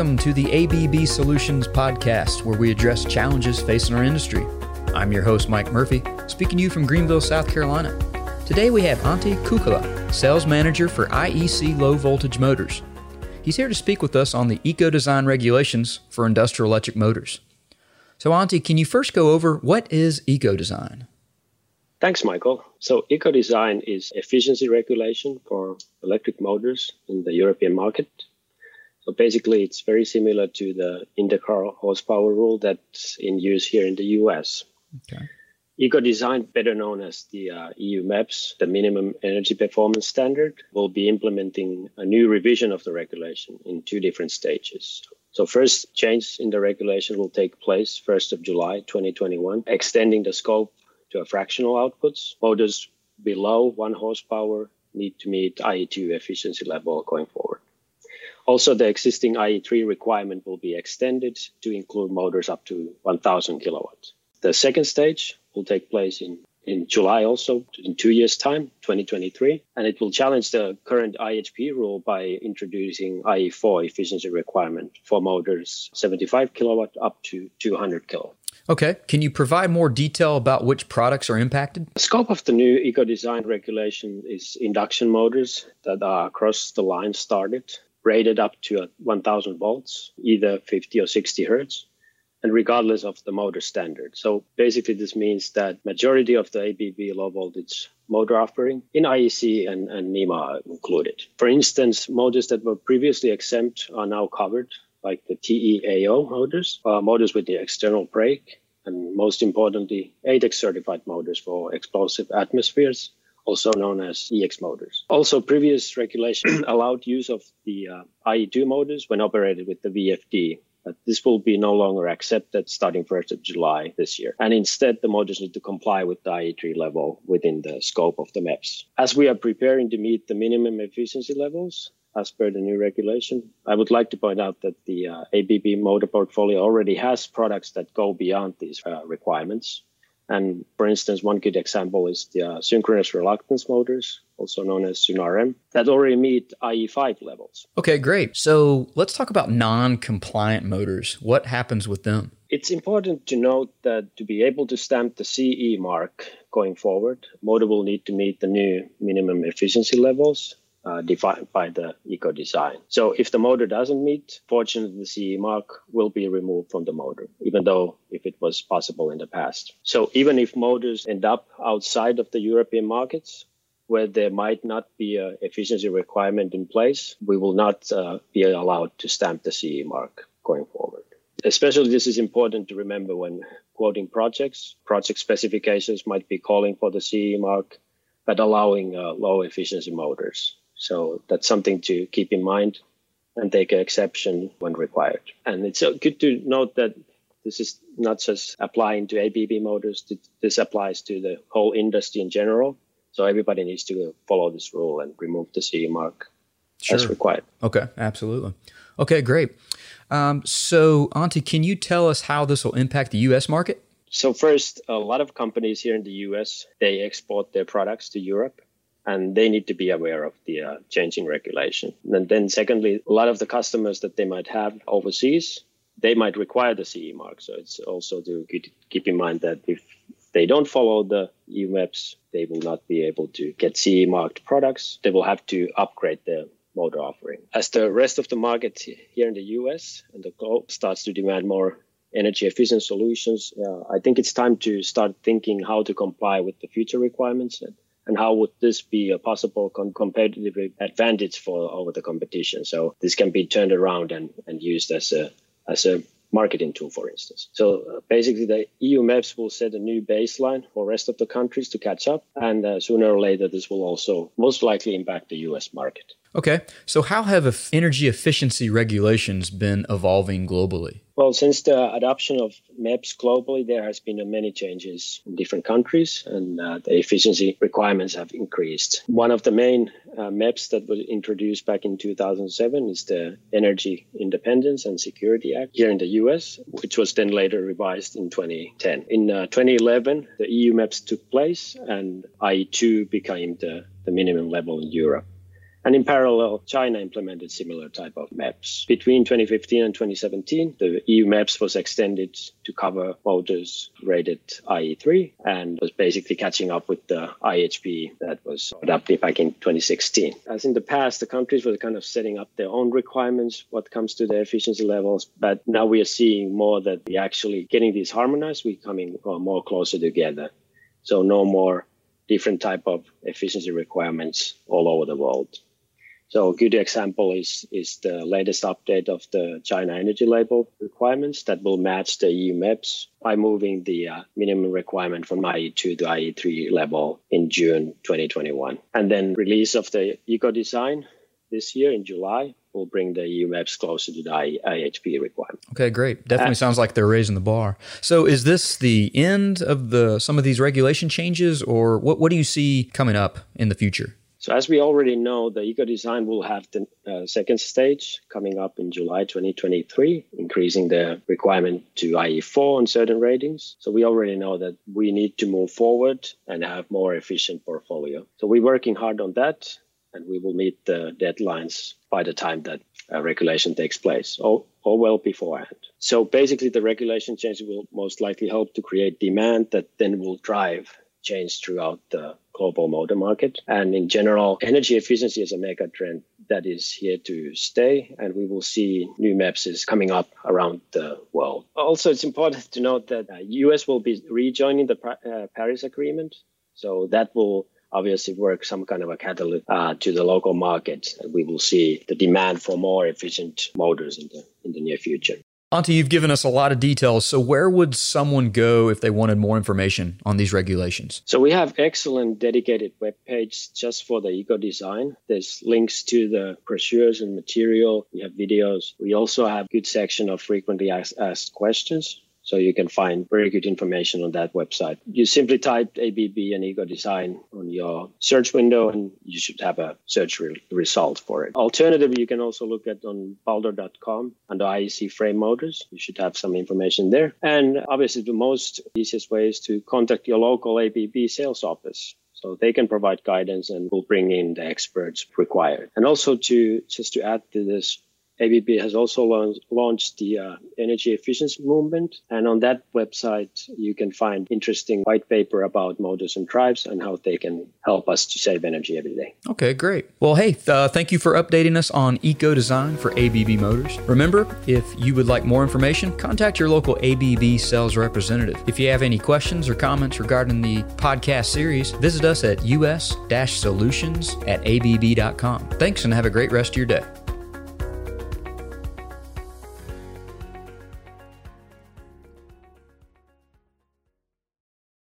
Welcome to the ABB Solutions Podcast, where we address challenges facing our industry. I'm your host, Mike Murphy, speaking to you from Greenville, South Carolina. Today we have Antti Kukula, Sales Manager for IEC Low Voltage Motors. He's here to speak with us on the eco design regulations for industrial electric motors. So, Antti, can you first go over what is eco design? Thanks, Michael. So, eco design is efficiency regulation for electric motors in the European market. So, basically, it's very similar to the integral horsepower rule that's in use here in the US. Okay. Eco design, better known as the uh, EU MEPS, the minimum energy performance standard, will be implementing a new revision of the regulation in two different stages. So first change in the regulation will take place 1st of July 2021, extending the scope to a fractional outputs. Motors below one horsepower need to meet IE2 efficiency level going forward. Also, the existing IE3 requirement will be extended to include motors up to 1000 kilowatts. The second stage will take place in, in July also, in two years' time, 2023. And it will challenge the current IHP rule by introducing IE4 efficiency requirement for motors 75 kilowatt up to 200 kilowatt. Okay. Can you provide more detail about which products are impacted? The scope of the new eco design regulation is induction motors that are across the line started, rated up to 1000 volts, either 50 or 60 hertz and regardless of the motor standard. So basically, this means that majority of the ABB low voltage motor offering in IEC and, and NEMA included. For instance, motors that were previously exempt are now covered, like the TEAO motors, uh, motors with the external brake, and most importantly, ATEX certified motors for explosive atmospheres, also known as EX motors. Also, previous regulation allowed use of the uh, IE2 motors when operated with the VFD, but this will be no longer accepted starting 1st of July this year. And instead, the motors need to comply with the IE3 level within the scope of the MEPS. As we are preparing to meet the minimum efficiency levels, as per the new regulation. I would like to point out that the uh, ABB motor portfolio already has products that go beyond these uh, requirements. And for instance, one good example is the uh, synchronous reluctance motors, also known as SynRM, that already meet IE5 levels. Okay, great. So let's talk about non compliant motors. What happens with them? It's important to note that to be able to stamp the CE mark going forward, motor will need to meet the new minimum efficiency levels uh, defined by the eco design. So if the motor doesn't meet, fortunately, the CE mark will be removed from the motor, even though if it was possible in the past. So even if motors end up outside of the European markets, where there might not be an efficiency requirement in place, we will not uh, be allowed to stamp the CE mark going forward. Especially this is important to remember when quoting projects. Project specifications might be calling for the CE mark, but allowing uh, low efficiency motors. So that's something to keep in mind and take an exception when required. And it's uh, good to note that this is not just applying to ABB motors. This applies to the whole industry in general. So everybody needs to follow this rule and remove the CE mark sure. as required. Okay, absolutely. Okay, great. Um, so, Antti, can you tell us how this will impact the U.S. market? So, first, a lot of companies here in the U.S. they export their products to Europe, and they need to be aware of the uh, changing regulation. And then, secondly, a lot of the customers that they might have overseas, they might require the CE mark. So it's also to keep in mind that if they don't follow the EU MEPS, they will not be able to get CE marked products. They will have to upgrade their motor offering. As the rest of the market here in the US and the globe starts to demand more energy efficient solutions, uh, I think it's time to start thinking how to comply with the future requirements and and how would this be a possible competitive advantage for over the competition? So this can be turned around and, and used as a as a marketing tool, for instance. So uh, basically, the EU MEPS will set a new baseline for rest of the countries to catch up, and uh, sooner or later, this will also most likely impact the US market. Okay, so how have energy efficiency regulations been evolving globally? Well, since the adoption of MEPS globally, there has been many changes in different countries, and uh, the efficiency requirements have increased. One of the main uh, MEPS that was introduced back in 2007 is the Energy Independence and Security Act here in the US, which was then later revised in 2010. In uh, 2011, the EU MEPS took place, and IE2 became the, the minimum level in Europe. And in parallel, China implemented similar type of MEPS. Between 2015 and 2017, the EU MEPS was extended to cover motors rated IE3 and was basically catching up with the IHP that was adopted back in 2016. As in the past, the countries were kind of setting up their own requirements what comes to the efficiency levels, but now we are seeing more that we actually getting these harmonized, we're coming uh, more closer together. So no more different type of efficiency requirements all over the world. So a good example is, is the latest update of the China energy label requirements that will match the EU MEPS by moving the uh, minimum requirement from IE2 to IE3 level in June 2021. And then release of the eco design this year in July will bring the EU MEPS closer to the IHP requirement. Okay, great. Definitely uh, sounds like they're raising the bar. So, is this the end of the some of these regulation changes, or what? What do you see coming up in the future? So as we already know, the eco design will have the uh, second stage coming up in July 2023, increasing the requirement to IE4 on certain ratings. So we already know that we need to move forward and have more efficient portfolio. So we're working hard on that and we will meet the deadlines by the time that uh, regulation takes place or, or well beforehand. So basically the regulation change will most likely help to create demand that then will drive change throughout the global motor market. And in general, energy efficiency is a mega trend that is here to stay, and we will see new MEPS is coming up around the world. Also, it's important to note that the US will be rejoining the uh, Paris Agreement, so that will obviously work some kind of a catalyst uh, to the local market, and we will see the demand for more efficient motors in the in the near future. Antti, you've given us a lot of details. So, where would someone go if they wanted more information on these regulations? So, we have excellent dedicated web page just for the eco design. There's links to the brochures and material. We have videos. We also have good section of frequently asked questions. So you can find very good information on that website. You simply type ABB and Eco Design on your search window and you should have a search re- result for it. Alternatively, you can also look at on baldor.com under IEC frame motors. You should have some information there. And obviously the most easiest way is to contact your local ABB sales office. So they can provide guidance and will bring in the experts required. And also to just to add to this, ABB has also launched, the uh, energy efficiency movement. And on that website, you can find interesting white paper about motors and drives and how they can help us to save energy every day. Okay, great. Well, hey, uh, thank you for updating us on eco design for ABB Motors. Remember, if you would like more information, contact your local ABB sales representative. If you have any questions or comments regarding the podcast series, visit us at us-solutions at abb.com. Thanks and have a great rest of your day.